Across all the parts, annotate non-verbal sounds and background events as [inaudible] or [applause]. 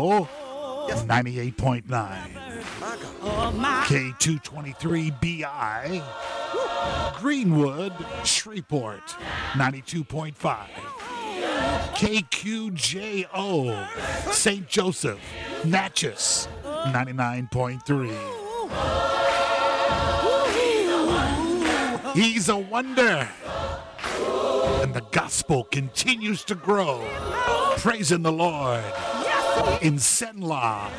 Chicago, 98.9. K223BI, Greenwood, Shreveport, 92.5. KQJO, St. Joseph, Natchez, 99.3. He's a wonder. And the gospel continues to grow. Praising the Lord in Cenla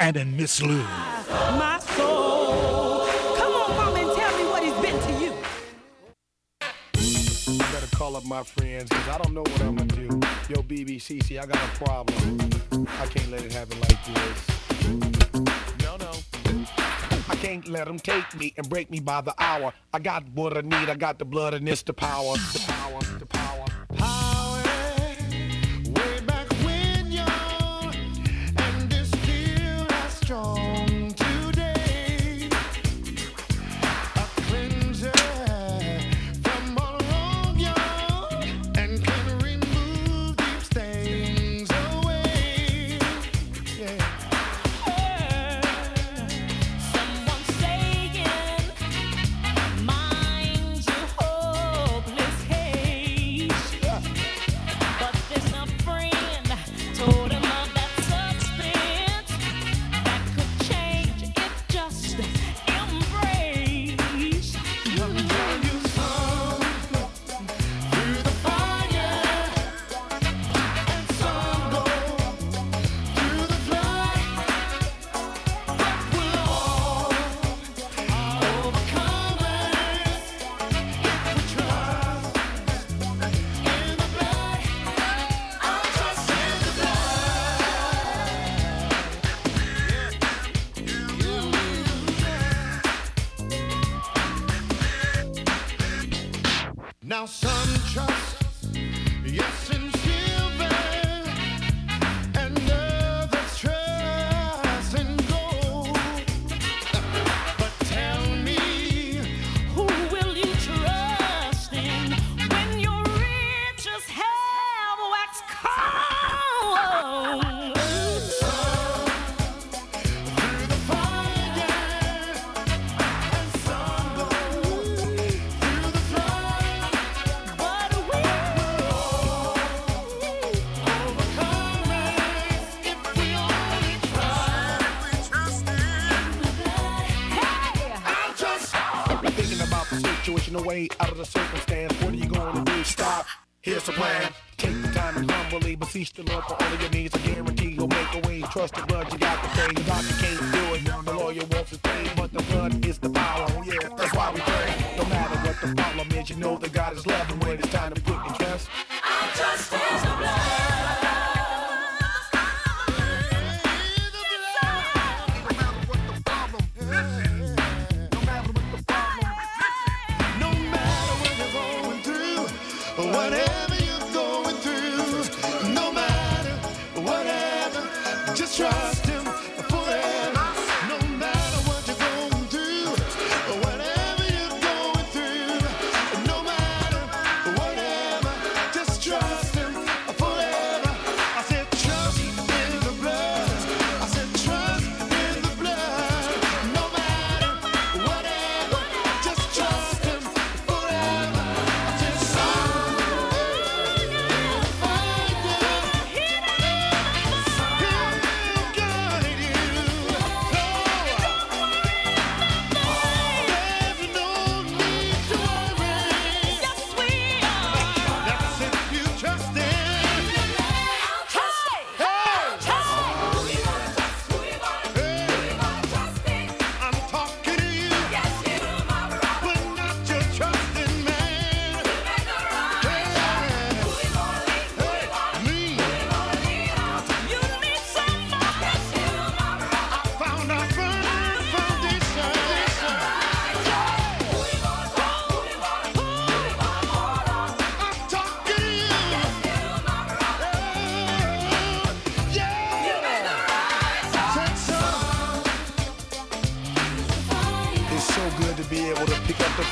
and in Miss Lou. My soul. Come on, mama, and tell me what he's been to you. I better call up my friends because I don't know what I'm gonna do. Yo, BBCC, I got a problem. I can't let it happen like this. No, no. I can't let them take me and break me by the hour. I got what I need. I got the blood and it's the power. The power. The power. Power. Way out of the circumstance. What are you to do? Stop. Here's the plan. Take the time and humbly beseech the Lord for all of your needs. I guarantee he'll make a way. Trust the blood, you got to pay. The doctor can't do it. The lawyer wants his pay, but the blood is the power. Oh, yeah, that's why we pray. No matter what the problem is, you know that God is loving when it's time to put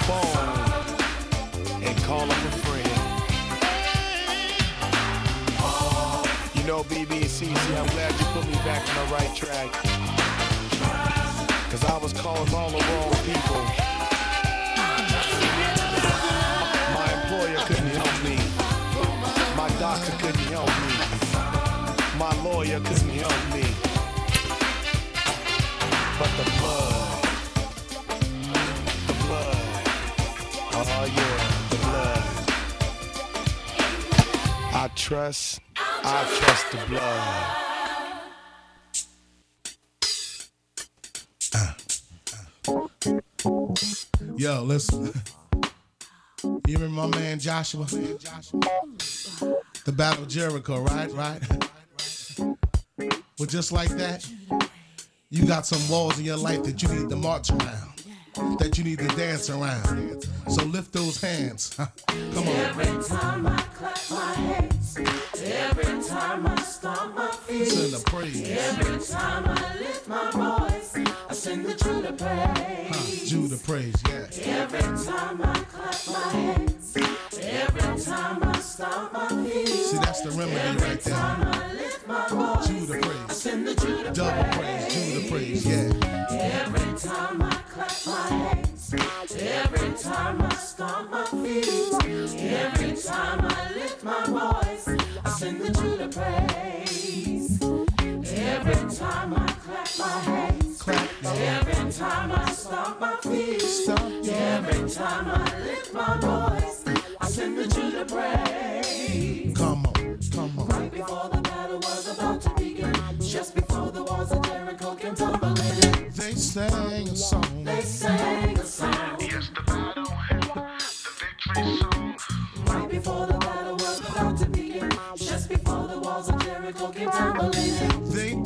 phone and call up a friend. You know BBCC, I'm glad you put me back on the right track. Cause I was calling all the wrong people. Trust, I trust the blood. Uh, uh. Yo, listen. [laughs] You remember my man Joshua? The Battle of Jericho, right? Right? Well, just like that, you got some walls in your life that you need to march around, that you need to dance around. So lift those hands. [laughs] Come on. Every time I clap my hands, every time I stomp my feet, Send the praise. every time I lift my voice, I sing the Judah praise. Huh, Judah praise, yeah. Every time I clap my hands, every time I stomp my feet, See, that's the remedy every right there. time I lift my voice, Judah I praise. sing the Judah Double praise, Judah praise, yeah. Every time I every time I stomp my feet, every time I lift my voice, I sing the Judah praise. Every time I clap my hands, Clap, every time I stomp my feet, Stomp, every time I lift my voice, I sing the Judah praise. Come on, come on. Right before the battle was about to begin, just before the walls of Jericho came tumbling in. They sang a song. They sang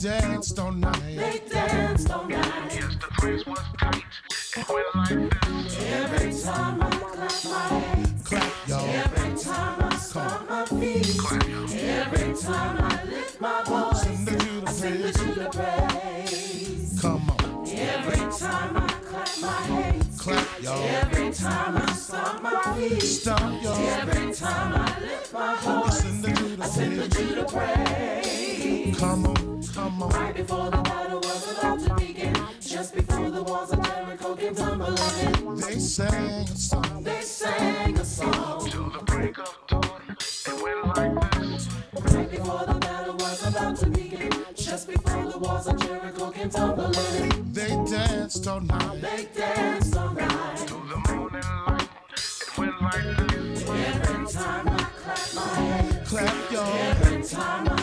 danced all night. they danced all night. Yes, the praise was tight. It went like this. Every time I clap my hands, Clap, y'all. every time I stomp my feet, every time I lift my voice, Sing the Judah I sing the praise. Judah praise. Come on. Every time I clap my hands, Clap, y'all. every time I stomp my feet, Stomp, y'all. every time I lift my voice, Sing the I sing the praise. Judah praise. Come on, come on. Right before the battle was about to begin, just before the walls of Jericho came tumbling in, They sang a song. they sang a song. Till the break of dawn. It went like this. Right before the battle was about to begin, just before the walls of Jericho came tumbling in, They danced all night. they danced all night. Till the morning light. It went like this. Every time I clap my hands, Clap, y'all. every time I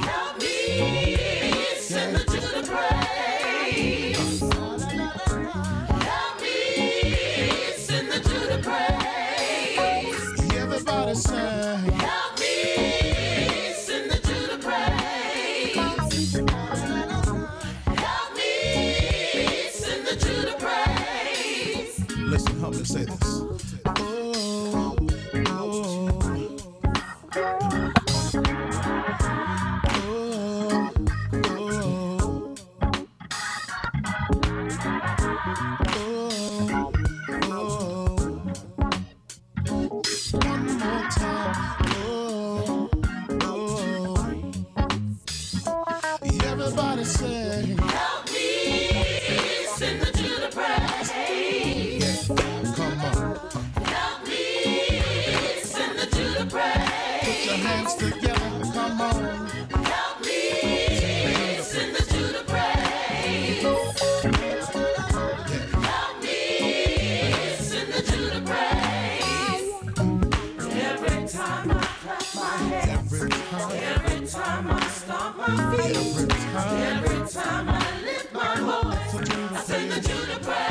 Oh, Every time. every time I lift my voice, I sing the Judah